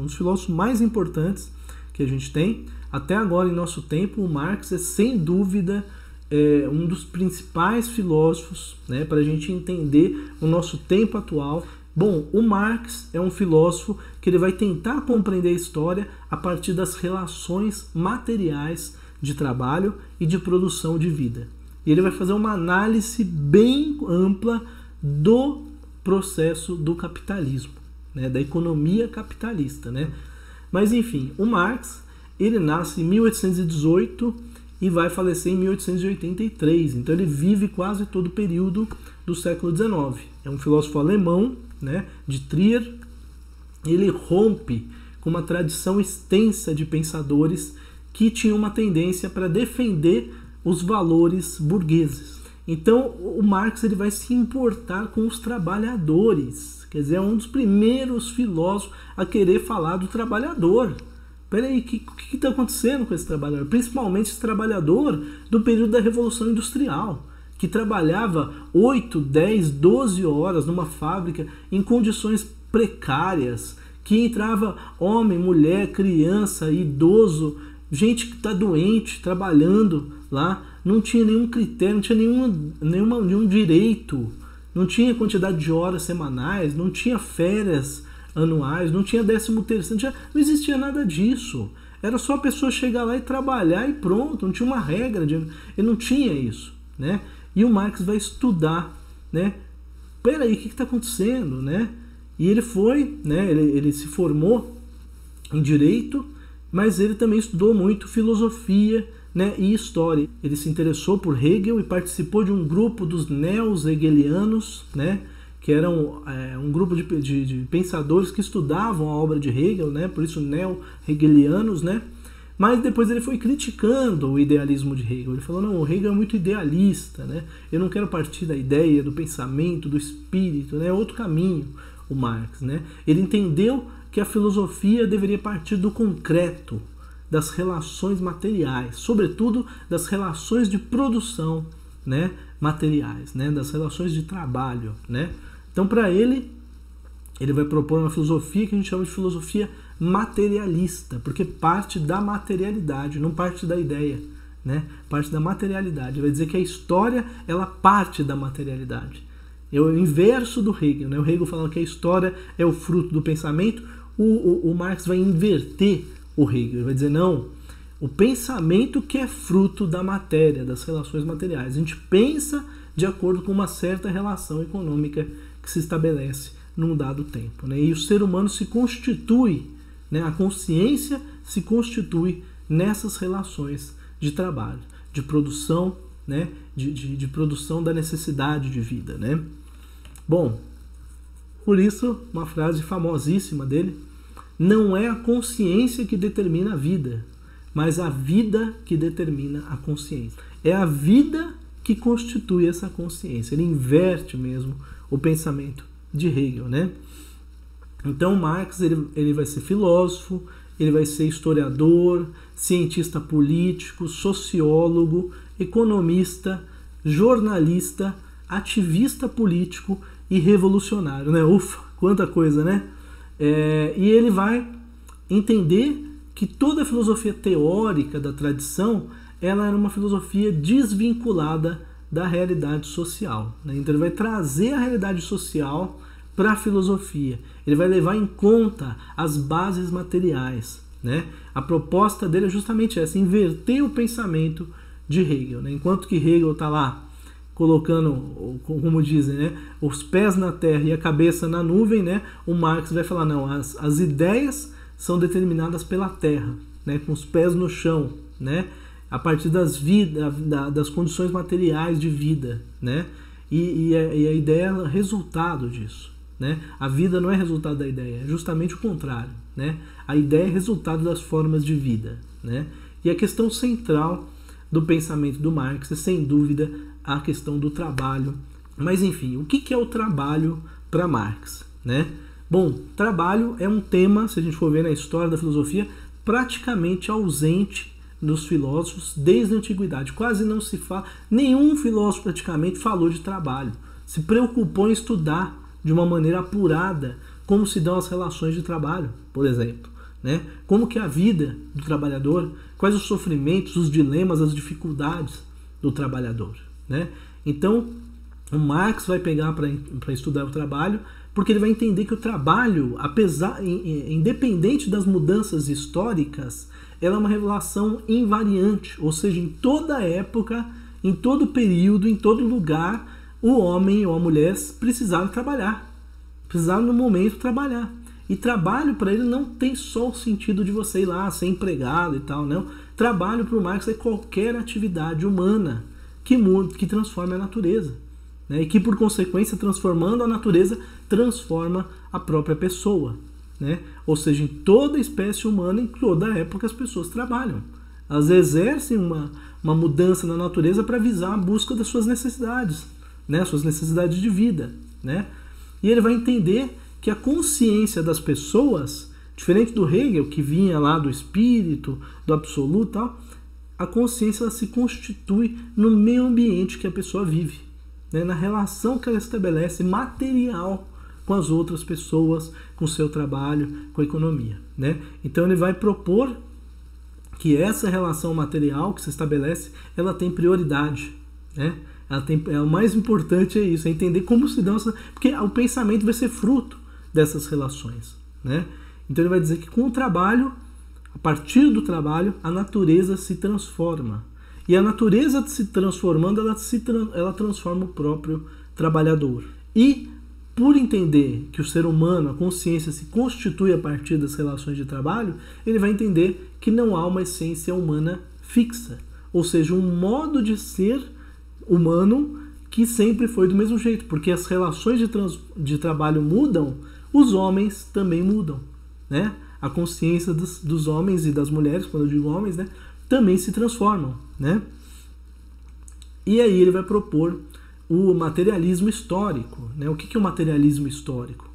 um dos filósofos mais importantes que a gente tem. Até agora, em nosso tempo, o Marx é sem dúvida é, um dos principais filósofos né, para a gente entender o nosso tempo atual. Bom, o Marx é um filósofo que ele vai tentar compreender a história a partir das relações materiais de trabalho e de produção de vida. E ele vai fazer uma análise bem ampla do processo do capitalismo, né, da economia capitalista. Né? Mas enfim, o Marx ele nasce em 1818 e vai falecer em 1883. Então ele vive quase todo o período do século XIX. É um filósofo alemão, né, de Trier. Ele rompe com uma tradição extensa de pensadores que tinham uma tendência para defender os valores burgueses. Então o Marx ele vai se importar com os trabalhadores, quer dizer, é um dos primeiros filósofos a querer falar do trabalhador. Peraí, o que está acontecendo com esse trabalhador? Principalmente esse trabalhador do período da Revolução Industrial, que trabalhava 8, 10, 12 horas numa fábrica em condições precárias, que entrava homem, mulher, criança, idoso, gente que está doente, trabalhando lá, não tinha nenhum critério, não tinha nenhuma, nenhuma, nenhum direito, não tinha quantidade de horas semanais, não tinha férias anuais, não tinha décimo terceiro, não, não existia nada disso. Era só a pessoa chegar lá e trabalhar e pronto, não tinha uma regra, de, ele não tinha isso, né? E o Marx vai estudar, né? Peraí, o que está acontecendo, né? E ele foi, né? Ele, ele se formou em direito, mas ele também estudou muito filosofia, né, e história. Ele se interessou por Hegel e participou de um grupo dos neo-hegelianos, né, que eram é, um grupo de, de, de, pensadores que estudavam a obra de Hegel, né, por isso neo-hegelianos, né, mas depois ele foi criticando o idealismo de Hegel. Ele falou: não, o Hegel é muito idealista, né? Eu não quero partir da ideia, do pensamento, do espírito, né? É outro caminho, o Marx, né? Ele entendeu que a filosofia deveria partir do concreto, das relações materiais, sobretudo das relações de produção, né? Materiais, né? Das relações de trabalho, né? Então, para ele, ele vai propor uma filosofia que a gente chama de filosofia materialista, porque parte da materialidade, não parte da ideia, né? Parte da materialidade. Vai dizer que a história ela parte da materialidade. É o inverso do Hegel, né? O Hegel fala que a história é o fruto do pensamento. O, o, o Marx vai inverter o Hegel, vai dizer não. O pensamento que é fruto da matéria, das relações materiais. A gente pensa de acordo com uma certa relação econômica que se estabelece num dado tempo. Né? E o ser humano se constitui, né? a consciência se constitui nessas relações de trabalho, de produção, né? de, de, de produção da necessidade de vida. Né? Bom, por isso, uma frase famosíssima dele: não é a consciência que determina a vida, mas a vida que determina a consciência. É a vida que constitui essa consciência. Ele inverte mesmo o pensamento de Hegel, né? Então Marx ele, ele vai ser filósofo, ele vai ser historiador, cientista político, sociólogo, economista, jornalista, ativista político e revolucionário, né? Ufa, quanta coisa, né? É, e ele vai entender que toda a filosofia teórica da tradição ela era uma filosofia desvinculada da realidade social. Né? Então ele vai trazer a realidade social para a filosofia. Ele vai levar em conta as bases materiais. Né? A proposta dele é justamente essa: inverter o pensamento de Hegel. Né? Enquanto que Hegel está lá colocando, como dizem, né, os pés na terra e a cabeça na nuvem, né, o Marx vai falar: não, as, as ideias são determinadas pela terra, né, com os pés no chão, né? a partir das, vida, das condições materiais de vida, né? E, e, a, e, a, ideia é resultado disso, né? A vida não é resultado da ideia, é justamente o contrário, né? A ideia é resultado das formas de vida, né? E a questão central do pensamento do Marx é, sem dúvida, a questão do trabalho. Mas, enfim, o que é o trabalho para Marx, né? Bom, trabalho é um tema, se a gente for ver na história da filosofia, praticamente ausente dos filósofos desde a antiguidade. Quase não se fala, nenhum filósofo praticamente falou de trabalho. Se preocupou em estudar de uma maneira apurada como se dão as relações de trabalho, por exemplo. Né? Como que é a vida do trabalhador, quais os sofrimentos, os dilemas, as dificuldades do trabalhador. Né? Então, o Marx vai pegar para estudar o trabalho, porque ele vai entender que o trabalho, apesar independente das mudanças históricas, ela é uma revelação invariante, ou seja, em toda época, em todo período, em todo lugar, o homem ou a mulher precisaram trabalhar. Precisaram no momento trabalhar. E trabalho para ele não tem só o sentido de você ir lá ser empregado e tal, não. Trabalho para o Marx é qualquer atividade humana que que transforma a natureza. Né? E que, por consequência, transformando a natureza, transforma a própria pessoa. Né? Ou seja, em toda espécie humana, em toda época, as pessoas trabalham. Elas exercem uma, uma mudança na natureza para visar a busca das suas necessidades, né? suas necessidades de vida. Né? E ele vai entender que a consciência das pessoas, diferente do Hegel, que vinha lá do espírito, do absoluto tal, a consciência ela se constitui no meio ambiente que a pessoa vive, né? na relação que ela estabelece material com as outras pessoas, com o seu trabalho, com a economia. Né? Então ele vai propor que essa relação material que se estabelece, ela tem prioridade. Né? Ela tem, é, o mais importante é isso, é entender como se essa. Porque o pensamento vai ser fruto dessas relações. Né? Então ele vai dizer que com o trabalho, a partir do trabalho, a natureza se transforma. E a natureza se transformando, ela, se, ela transforma o próprio trabalhador. E por entender que o ser humano, a consciência se constitui a partir das relações de trabalho, ele vai entender que não há uma essência humana fixa, ou seja, um modo de ser humano que sempre foi do mesmo jeito, porque as relações de, de trabalho mudam, os homens também mudam, né? A consciência dos, dos homens e das mulheres, quando eu digo homens, né, também se transformam, né? E aí ele vai propor o materialismo histórico, né? O que é o materialismo histórico?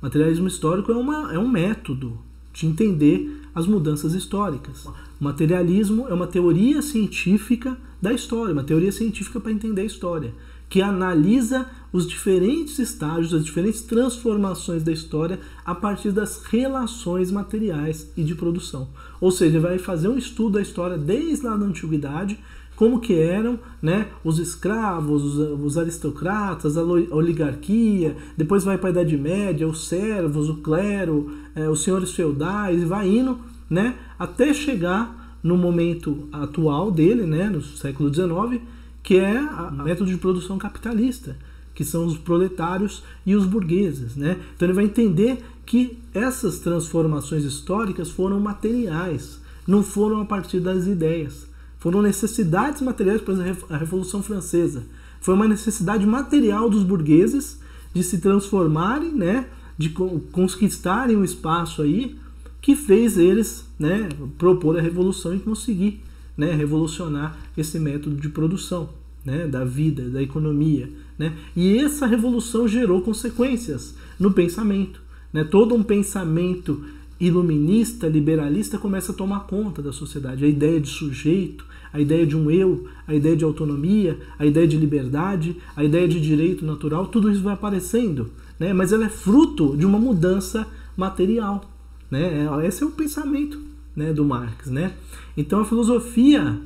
Materialismo histórico é, uma, é um método de entender as mudanças históricas. Materialismo é uma teoria científica da história, uma teoria científica para entender a história que analisa os diferentes estágios, as diferentes transformações da história a partir das relações materiais e de produção. Ou seja, vai fazer um estudo da história desde lá da antiguidade, como que eram né, os escravos, os, os aristocratas, a oligarquia, depois vai para a Idade Média, os servos, o clero, é, os senhores feudais, e vai indo né, até chegar no momento atual dele, né, no século XIX, que é o método de produção capitalista, que são os proletários e os burgueses. Né? Então ele vai entender que essas transformações históricas foram materiais, não foram a partir das ideias. Foram necessidades materiais, por exemplo, a Revolução Francesa. Foi uma necessidade material dos burgueses de se transformarem, né, de conquistarem o um espaço aí, que fez eles né, propor a revolução e conseguir né, revolucionar esse método de produção né, da vida, da economia. Né? E essa revolução gerou consequências no pensamento. Né? Todo um pensamento iluminista, liberalista começa a tomar conta da sociedade. A ideia de sujeito, a ideia de um eu, a ideia de autonomia, a ideia de liberdade, a ideia de direito natural, tudo isso vai aparecendo. Né? Mas ela é fruto de uma mudança material. Né? Esse é o pensamento né, do Marx. Né? Então a filosofia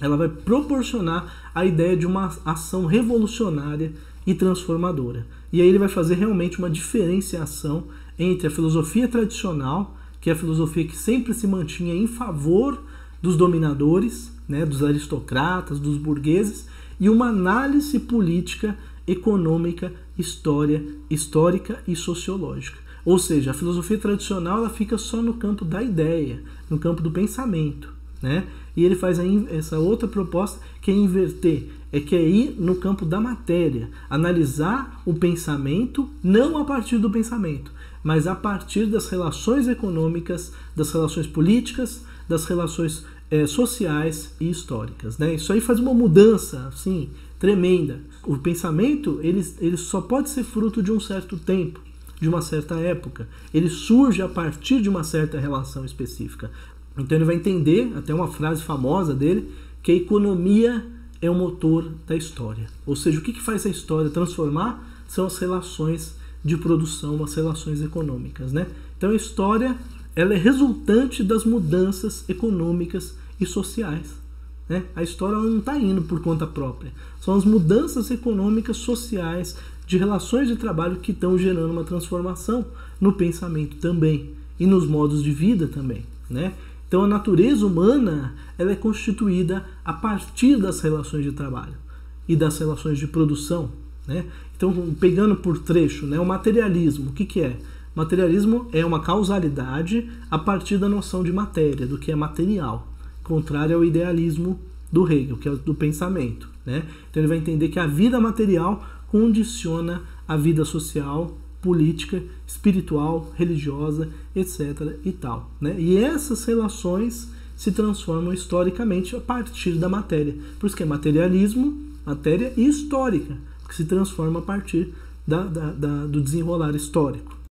ela vai proporcionar a ideia de uma ação revolucionária e transformadora. E aí ele vai fazer realmente uma diferenciação entre a filosofia tradicional, que é a filosofia que sempre se mantinha em favor dos dominadores, né, dos aristocratas, dos burgueses, e uma análise política, econômica, história, histórica e sociológica. Ou seja, a filosofia tradicional ela fica só no campo da ideia, no campo do pensamento. Né? E ele faz essa outra proposta que é inverter, é que é ir no campo da matéria, analisar o pensamento não a partir do pensamento, mas a partir das relações econômicas, das relações políticas, das relações é, sociais e históricas. Né? Isso aí faz uma mudança assim, tremenda. O pensamento ele, ele só pode ser fruto de um certo tempo de uma certa época. Ele surge a partir de uma certa relação específica. Então ele vai entender, até uma frase famosa dele, que a economia é o motor da história. Ou seja, o que, que faz a história transformar são as relações de produção, as relações econômicas, né? Então a história ela é resultante das mudanças econômicas e sociais. Né? A história não está indo por conta própria. São as mudanças econômicas, sociais, de relações de trabalho que estão gerando uma transformação no pensamento também e nos modos de vida também. Né? Então a natureza humana ela é constituída a partir das relações de trabalho e das relações de produção. Né? Então, pegando por trecho, né, o materialismo, o que, que é? Materialismo é uma causalidade a partir da noção de matéria, do que é material, contrário ao idealismo do Hegel, que é do pensamento. Né? Então ele vai entender que a vida material condiciona a vida social, política, espiritual, religiosa, etc. e tal. Né? E essas relações se transformam historicamente a partir da matéria. Por isso que é materialismo, matéria e histórica, que se transforma a partir da, da, da, do desenrolar histórico.